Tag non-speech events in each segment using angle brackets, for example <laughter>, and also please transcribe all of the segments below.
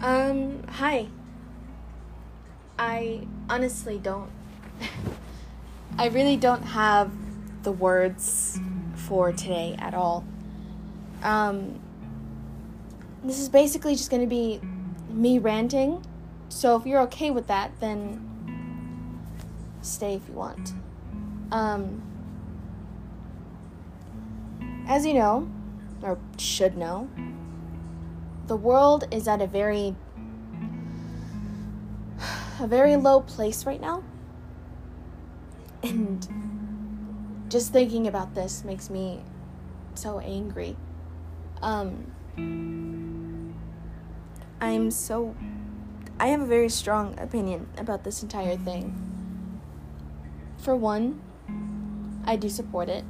Um, hi. I honestly don't. <laughs> I really don't have the words for today at all. Um, this is basically just going to be me ranting. So if you're okay with that, then stay if you want. Um, as you know, or should know, the world is at a very a very low place right now. And just thinking about this makes me so angry. Um I'm so I have a very strong opinion about this entire thing. For one, I do support it.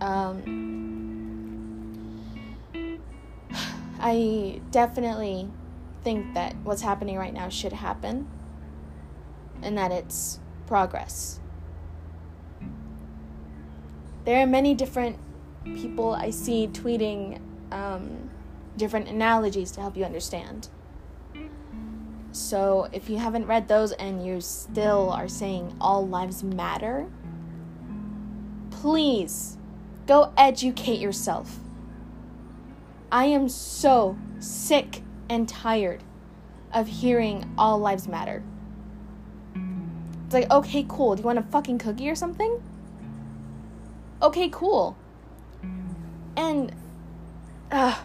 Um I definitely think that what's happening right now should happen and that it's progress. There are many different people I see tweeting um, different analogies to help you understand. So if you haven't read those and you still are saying all lives matter, please go educate yourself. I am so sick and tired of hearing all lives matter. It's like, okay, cool. Do you want a fucking cookie or something? Okay, cool. And, uh,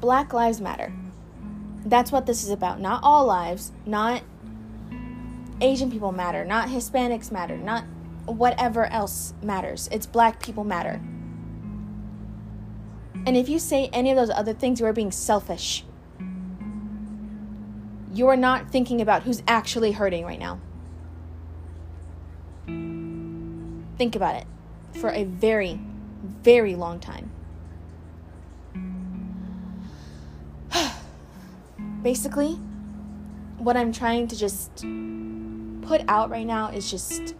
Black Lives Matter. That's what this is about. Not all lives, not Asian people matter, not Hispanics matter, not whatever else matters. It's black people matter. And if you say any of those other things, you are being selfish. You are not thinking about who's actually hurting right now. Think about it for a very, very long time. <sighs> Basically, what I'm trying to just put out right now is just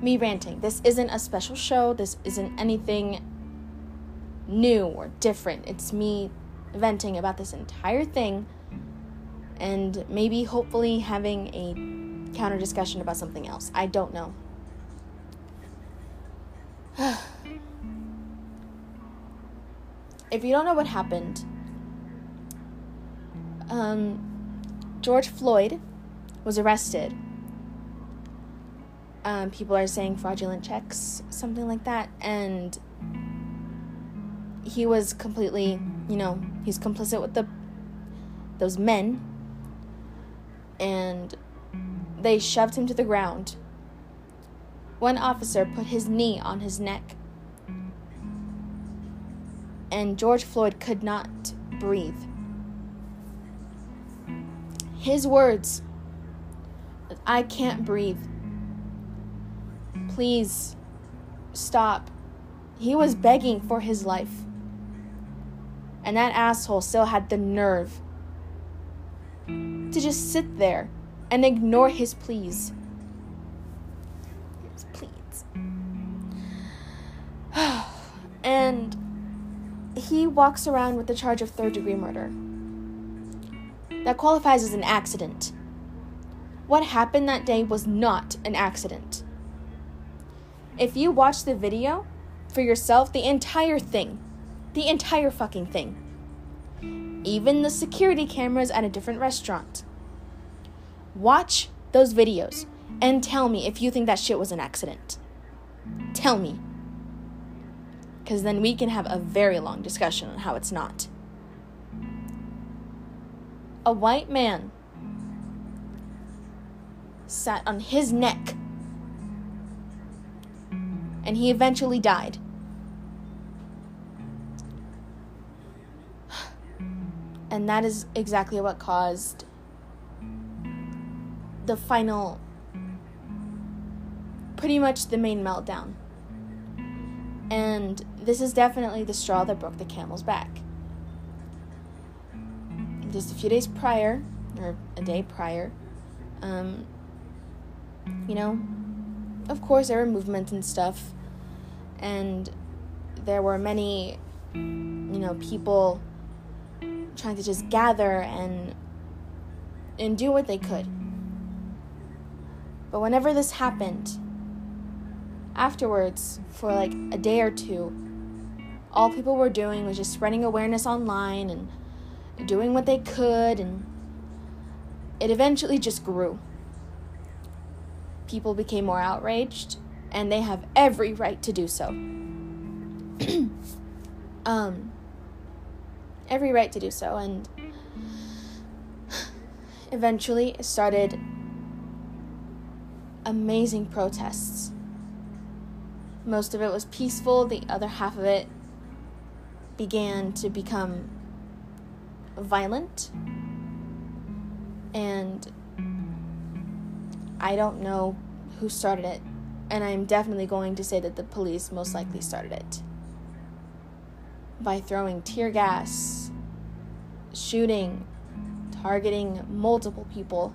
me ranting. This isn't a special show. This isn't anything new or different. It's me venting about this entire thing and maybe hopefully having a counter discussion about something else. I don't know. <sighs> if you don't know what happened, um, George Floyd was arrested. Um, people are saying fraudulent checks, something like that, and he was completely, you know, he's complicit with the those men and they shoved him to the ground. One officer put his knee on his neck. And George Floyd could not breathe. His words I can't breathe. Please stop. He was begging for his life. And that asshole still had the nerve to just sit there and ignore his pleas. His pleas. <sighs> and he walks around with the charge of third degree murder. That qualifies as an accident. What happened that day was not an accident. If you watch the video for yourself, the entire thing, the entire fucking thing. Even the security cameras at a different restaurant. Watch those videos and tell me if you think that shit was an accident. Tell me. Because then we can have a very long discussion on how it's not. A white man sat on his neck and he eventually died. And that is exactly what caused the final, pretty much the main meltdown. And this is definitely the straw that broke the camel's back. Just a few days prior, or a day prior, um, you know, of course, there were movements and stuff, and there were many, you know, people trying to just gather and and do what they could. But whenever this happened, afterwards, for like a day or two, all people were doing was just spreading awareness online and doing what they could, and it eventually just grew. People became more outraged, and they have every right to do so. <clears throat> um, every right to do so, and eventually started amazing protests. Most of it was peaceful, the other half of it began to become violent. And I don't know who started it, and I'm definitely going to say that the police most likely started it by throwing tear gas, shooting, targeting multiple people,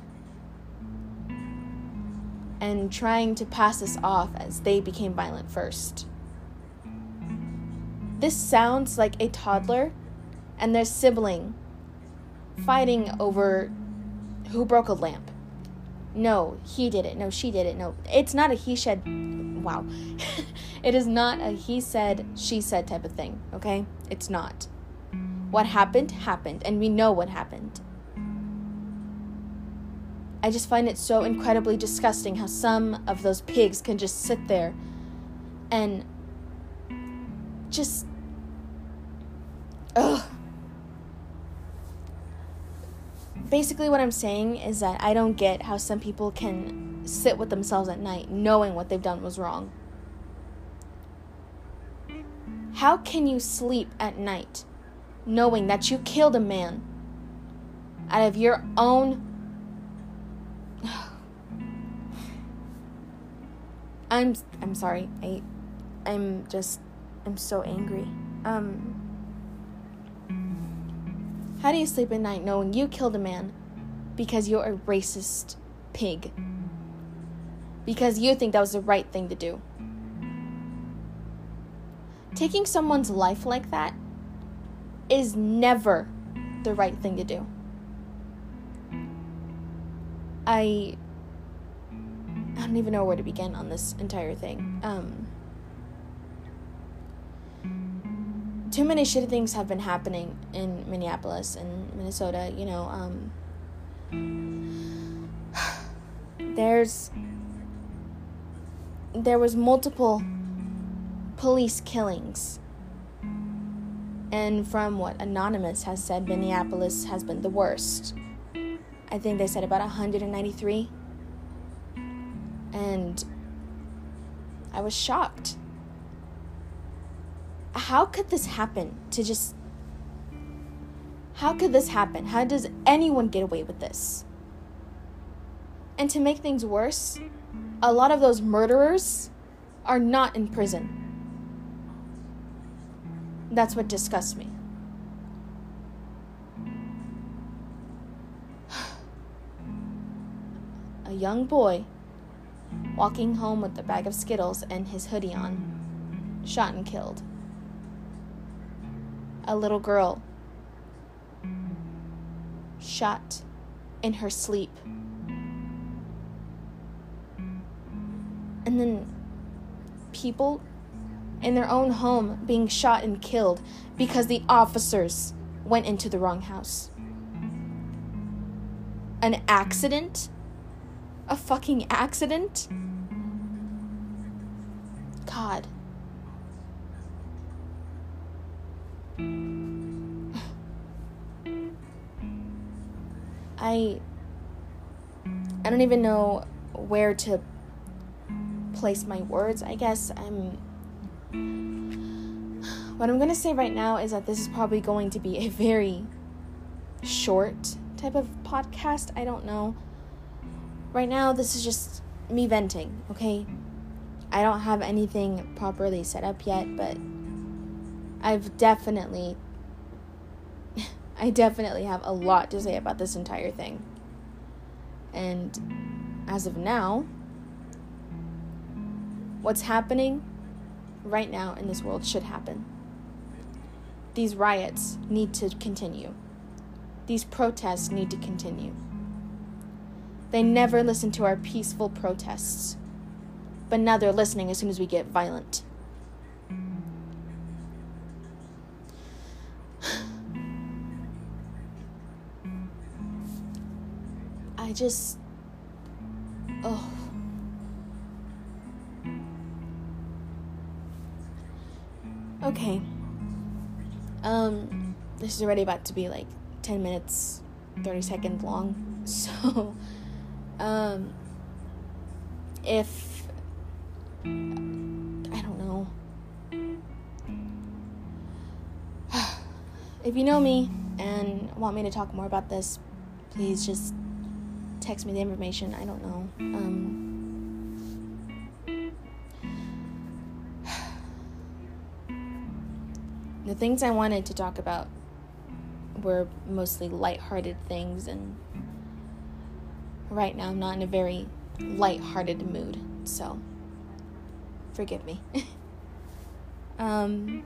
and trying to pass this off as they became violent first. This sounds like a toddler and their sibling fighting over who broke a lamp. No, he did it. No, she did it. No, it's not a he said. Wow. <laughs> it is not a he said, she said type of thing, okay? It's not. What happened, happened, and we know what happened. I just find it so incredibly disgusting how some of those pigs can just sit there and just. Ugh. Basically, what I'm saying is that I don't get how some people can sit with themselves at night knowing what they've done was wrong. How can you sleep at night knowing that you killed a man out of your own <sighs> I'm I'm sorry. I I'm just I'm so angry. Um How do you sleep at night knowing you killed a man because you're a racist pig? Because you think that was the right thing to do. Taking someone's life like that is never the right thing to do. I I don't even know where to begin on this entire thing. Um, too many shitty things have been happening in Minneapolis and Minnesota. You know, um, <sighs> there's there was multiple police killings. And from what Anonymous has said, Minneapolis has been the worst. I think they said about 193 and I was shocked. How could this happen to just. How could this happen? How does anyone get away with this? And to make things worse, a lot of those murderers are not in prison. That's what disgusts me. <sighs> A young boy walking home with a bag of Skittles and his hoodie on, shot and killed. A little girl shot in her sleep. And then people in their own home being shot and killed because the officers went into the wrong house. An accident? A fucking accident? God. I I don't even know where to place my words. I guess I'm what I'm going to say right now is that this is probably going to be a very short type of podcast. I don't know. Right now this is just me venting, okay? I don't have anything properly set up yet, but I've definitely I definitely have a lot to say about this entire thing. And as of now, what's happening right now in this world should happen. These riots need to continue. these protests need to continue. They never listen to our peaceful protests, but now they're listening as soon as we get violent. I just. Oh. Okay. Um, this is already about to be like 10 minutes, 30 seconds long. <laughs> So, um, if. I don't know. <sighs> If you know me and want me to talk more about this, please just text me the information. I don't know. Um, <sighs> the things I wanted to talk about were mostly light-hearted things, and right now I'm not in a very light-hearted mood, so forgive me. <laughs> um,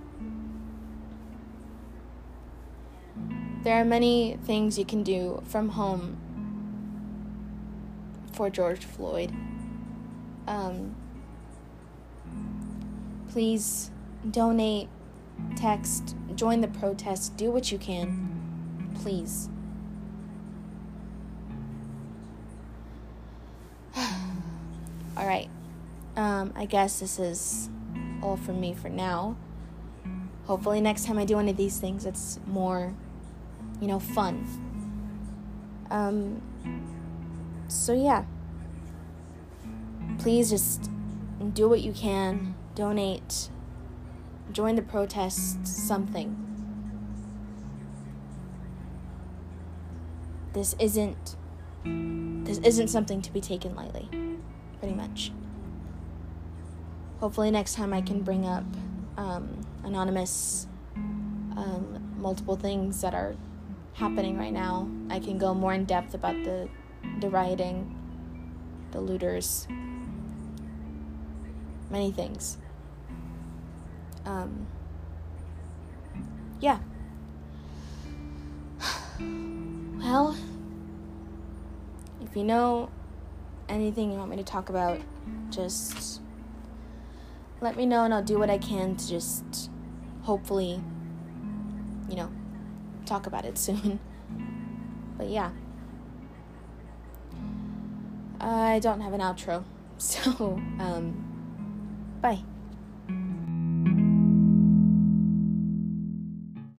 there are many things you can do from home for George Floyd. Um, please donate, text, join the protest, do what you can. Please. <sighs> all right. Um, I guess this is all from me for now. Hopefully, next time I do one of these things, it's more, you know, fun. Um, so, yeah. Please just do what you can, donate, join the protests, something. This isn't this isn't something to be taken lightly, pretty much. Hopefully, next time I can bring up um, anonymous, um, multiple things that are happening right now. I can go more in depth about the the rioting, the looters, many things. Um, yeah. <sighs> Well, if you know anything you want me to talk about, just let me know and I'll do what I can to just hopefully, you know, talk about it <laughs> soon. But yeah. I don't have an outro. <laughs> So, um, bye.